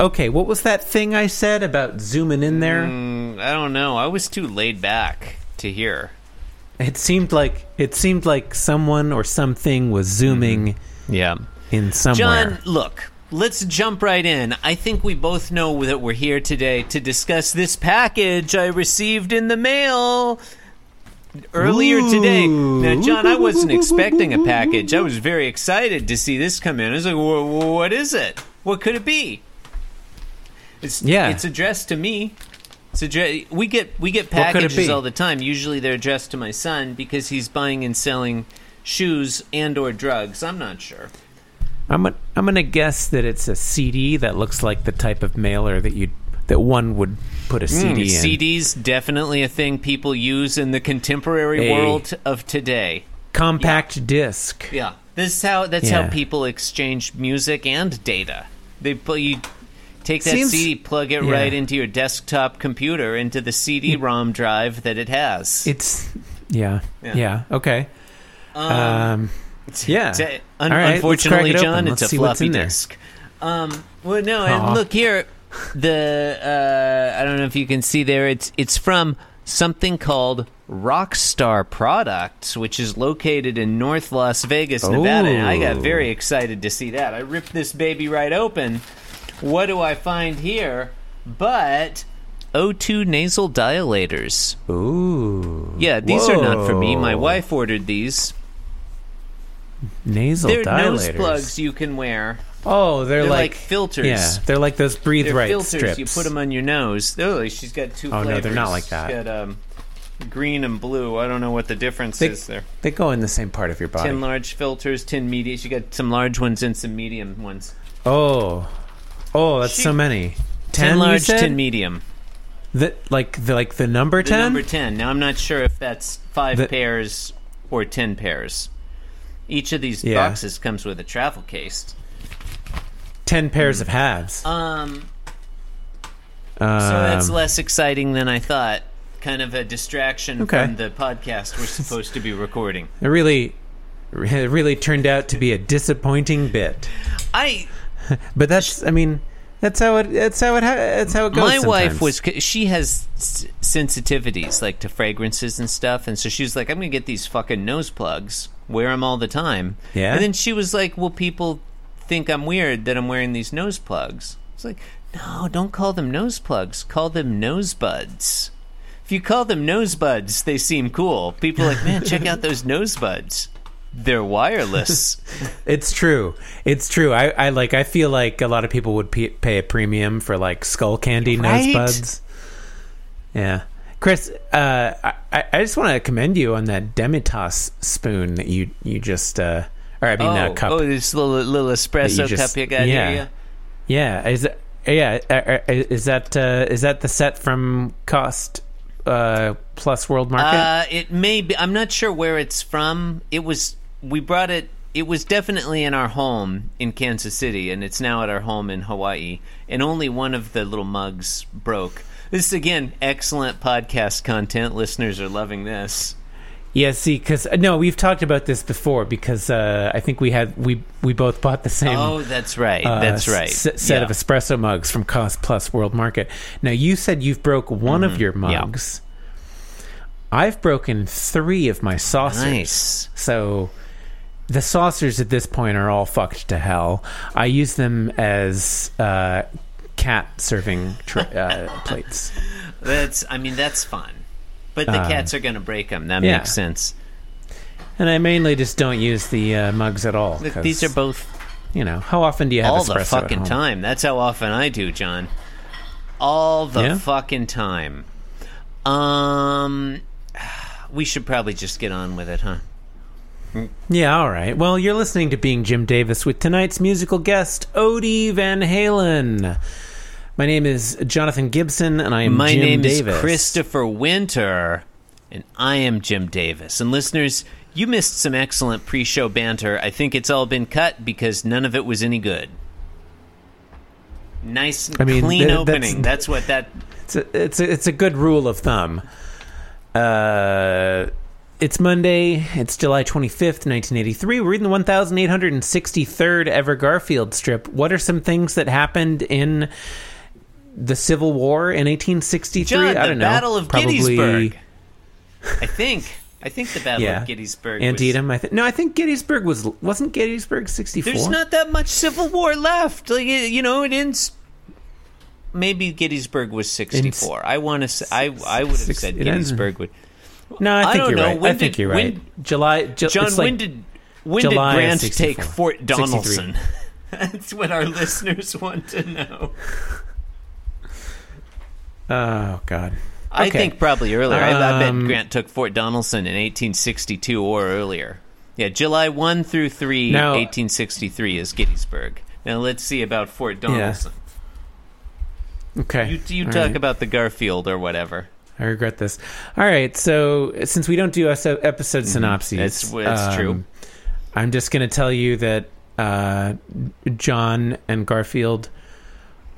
okay, what was that thing I said about zooming in there? Mm, I don't know. I was too laid back to hear. It seemed like it seemed like someone or something was zooming Yeah. in somewhere. John, look, let's jump right in. I think we both know that we're here today to discuss this package I received in the mail earlier today. Now, John, I wasn't expecting a package. I was very excited to see this come in. I was like, "Wha- wha- what is it? What could it be? It's, Yeah. it's addressed to me. It's addre- we get we get What could it packages all the time. Usually they're addressed to my son because he's buying and selling shoes and or drugs. I'm not sure. I'm gonna, I'm gonna guess that it's a CD that looks like the type of mailer that you that one would put a CD in. CDs definitely a thing people use in the contemporary A- world of today. Compact disc. Yeah, this is how that's Yeah. how people exchange music and data. They put you take that Seems- CD, plug it yeah. right into your desktop computer into the CD-ROM drive that it has. It's yeah, Yeah. yeah, okay. Um, yeah. It's un- All right, unfortunately, it John, it's Let's a floppy disk. Um, well, no, and look here. The uh, I don't know if you can see there. It's it's from something called Rockstar Products, which is located in North Las Vegas, Nevada. And I got very excited to see that. I ripped this baby right open. What do I find here? But O2 nasal dilators. Ooh. Yeah, these are not for me. My wife ordered these. nasal They're nose plugs you can wear. Oh, they're, They're like, like, filters. Yeah, they're like those breathe They're right filters. strips. You put them on your nose. Oh, she's got two Oh, no, flavors. they're not like that. She's got um, green and blue. I don't know what the difference They, is there. they go in the same part of your body. Ten large filters, ten medium. She got some large ones and some medium ones. oh, oh, that's She- so many. Ten, large, ten medium. The, like the like the number ten. number ten. Now I'm not sure if that's five The- pairs or ten pairs. Each of these Yeah. boxes comes with a travel case. Ten pairs of halves. Um, Um, so that's less exciting than I thought. Kind of a distraction Okay. from the podcast we're supposed to be recording. it really, it really turned out to be a disappointing bit. I But that's, I mean, that's how it. That's how it. Ha- that's how it goes. my wife sometimes. was she has s- sensitivities like to fragrances and stuff and so she was like i'm gonna get these fucking nose plugs wear them all the time Yeah? and then she was like well people think i'm weird that i'm wearing these nose plugs it's like no don't call them nose plugs call them nose buds if you call them nose buds they seem cool people are like man check out those nose buds they're wireless It's true. It's true. I, I like. I feel like a lot of people would p- pay a premium for like Skullcandy Right? nose buds. Yeah, Chris. Uh, I, I just want to commend you on that Demitasse spoon that you you just. Uh, or I mean, oh, uh, cup. oh this little, little espresso just- cup you got yeah. here Yeah, is it, yeah, uh, uh, is that uh, is that the set from Cost uh, Plus World Market? Uh, it may be. I'm not sure where it's from. It was. We brought it. It was definitely in our home in Kansas City, and it's now at our home in Hawaii. And only one of the little mugs broke. This is again excellent podcast content. Listeners are loving this. Yeah, see, because no, we've talked about this before because uh, I think we had we we both bought the same. oh, that's right. uh, that's right. s- set Yeah. of espresso mugs from Cost Plus World Market. Now you said you've broke one of your Mm-hmm. Yeah. mugs. I've broken three of my saucers. Nice. So the saucers at this point are all fucked to hell. I use them as uh, cat serving tra- uh, plates. That's. I mean, that's fun. But the Um, cats are going to break them. That yeah. makes sense. And I mainly just don't use the uh, mugs at all. Look, these are both you know, how often do you have all the fucking time. That's how often I do, John. All the Yeah? fucking time. Um, we should probably just get on with it, huh? Yeah, all right. Well, you're listening to Being Jim Davis with tonight's musical guest, Odie Van Halen. My name is Jonathan Gibson, and I am My Jim name Davis. is Christopher Winter, and I am Jim Davis. And listeners, you missed some excellent pre-show banter. I think it's all been cut because none of it was any good. Nice, and I mean, clean opening. that's- That's what that It's a, it's a, it's a good rule of thumb. Uh, it's Monday. It's July 25th, 1983. We're reading the 1863rd ever Garfield strip. What are some things that happened in the Civil War in 1863? John, I don't know. Battle of Probably Gettysburg. I think. I think the Battle Yeah. of Gettysburg. was- Antietam. I think. No, I think Gettysburg was wasn't Gettysburg 64. There's not that much Civil War left. Like you know, it ends. Maybe Gettysburg was 64. I want to say. I I would have Six- said Gettysburg would. No, I I think don't you're know. right. When I think did- you're right. when- July. Ju- John, like, when did when July did Grant take Fort Donelson? That's what our listeners want to know. Oh God. I think probably earlier. I, I bet Um, Grant took Fort Donelson in 1862 or earlier. Yeah, July 1 through 3, Now- 1863 is Gettysburg. Now let's see about Fort Donelson. Okay. You, you All talk right. about the Garfield or whatever. I regret this. All right, so since we don't do episode synopses, That's- that's true. I'm just going to tell you that uh, John and Garfield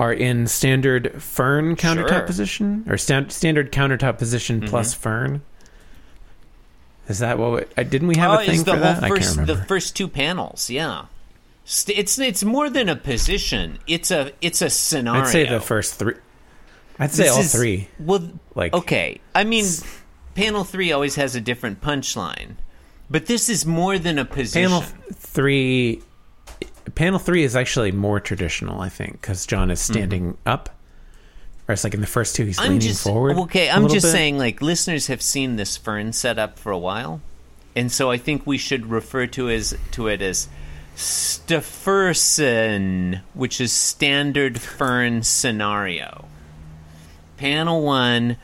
are in standard fern countertop Sure. Mm-hmm. position or stand, standard countertop position plus fern. Is that what? We, didn't we have oh, a thing the for that? I can't first remember. the first two panels. Yeah, it's it's more than a position. It's a it's a scenario. I'd say the first three. I'd say This all is- three. Well, Like- okay. I mean, panel three always has a different punchline, but this is more than a position. Panel th- three. Panel three is actually more traditional, I think, because John is standing up. Or it's like in the first two, he's Mm-hmm. I'm leaning just forward. okay. I'm just bit. saying, like listeners have seen this fern set up for a while, and so I think we should refer to as to it as Stefferson, which is standard fern scenario. Panel one.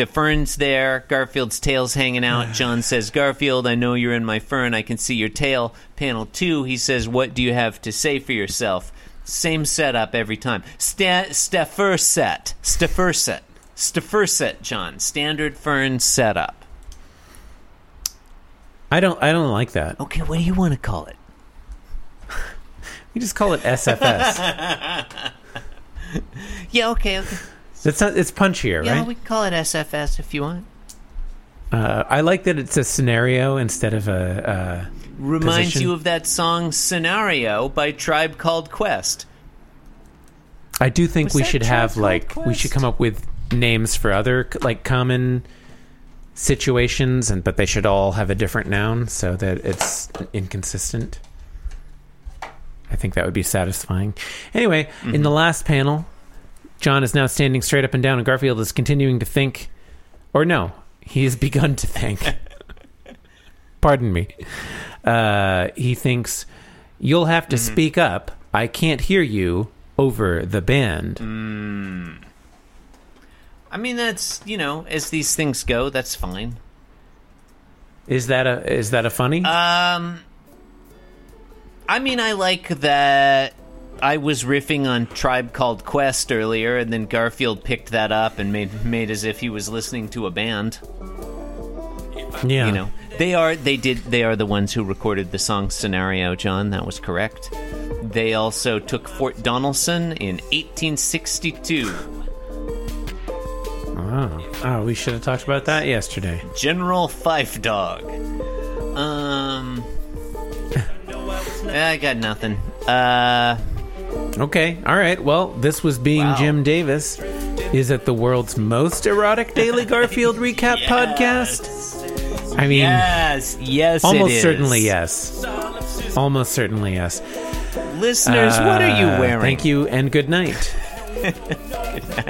The fern's there. Garfield's tail's hanging out. John says, Garfield, I know you're in my fern. I can see your tail. Panel two, he says, What do you have to say for yourself? Same setup every time. Sta- Stefferset. Stefferset. Stefferset, John. Standard fern setup. I don't. I don't like that. Okay, what do you want to call it? We just call it SFS. Yeah, okay. okay. It's not. It's punchier, Yeah, right? we can call it SFS if you want. uh, I like that it's a scenario instead of a. Uh, Reminds Position. you of that song Scenario by Tribe Called Quest. I do think Was we should Tribe have Called like we should come up with names for other like common situations, and but they should all have a different noun so that it's inconsistent. I think that would be satisfying. Anyway, Mm-hmm. in the last panel, John is now standing straight up and down, and Garfield is continuing to think, or no, he has begun to think. Pardon me. Uh, he thinks you'll have to Mm-hmm. speak up. I can't hear you over the band. Mm. I mean, that's, you know, as these things go, that's fine. Is that a is that a funny? Um, I mean, I like that. I was riffing on Tribe Called Quest earlier, and then Garfield picked that up and made made as if he was listening to a band. yeah, You know, they are they did they are the ones who recorded the song Scenario. John, that was correct. They also took Fort Donelson in 1862. Oh. oh, we should have talked about that yesterday. General Phife Dawg. Um, I got nothing. Uh. Okay, all right. Well, this was being Wow. Jim Davis. Is it the world's most erotic Daily Garfield recap podcast? I mean, Yes, yes, almost it is. certainly yes. Almost certainly yes. Listeners, what are you Uh, wearing? Thank you and good night. Cause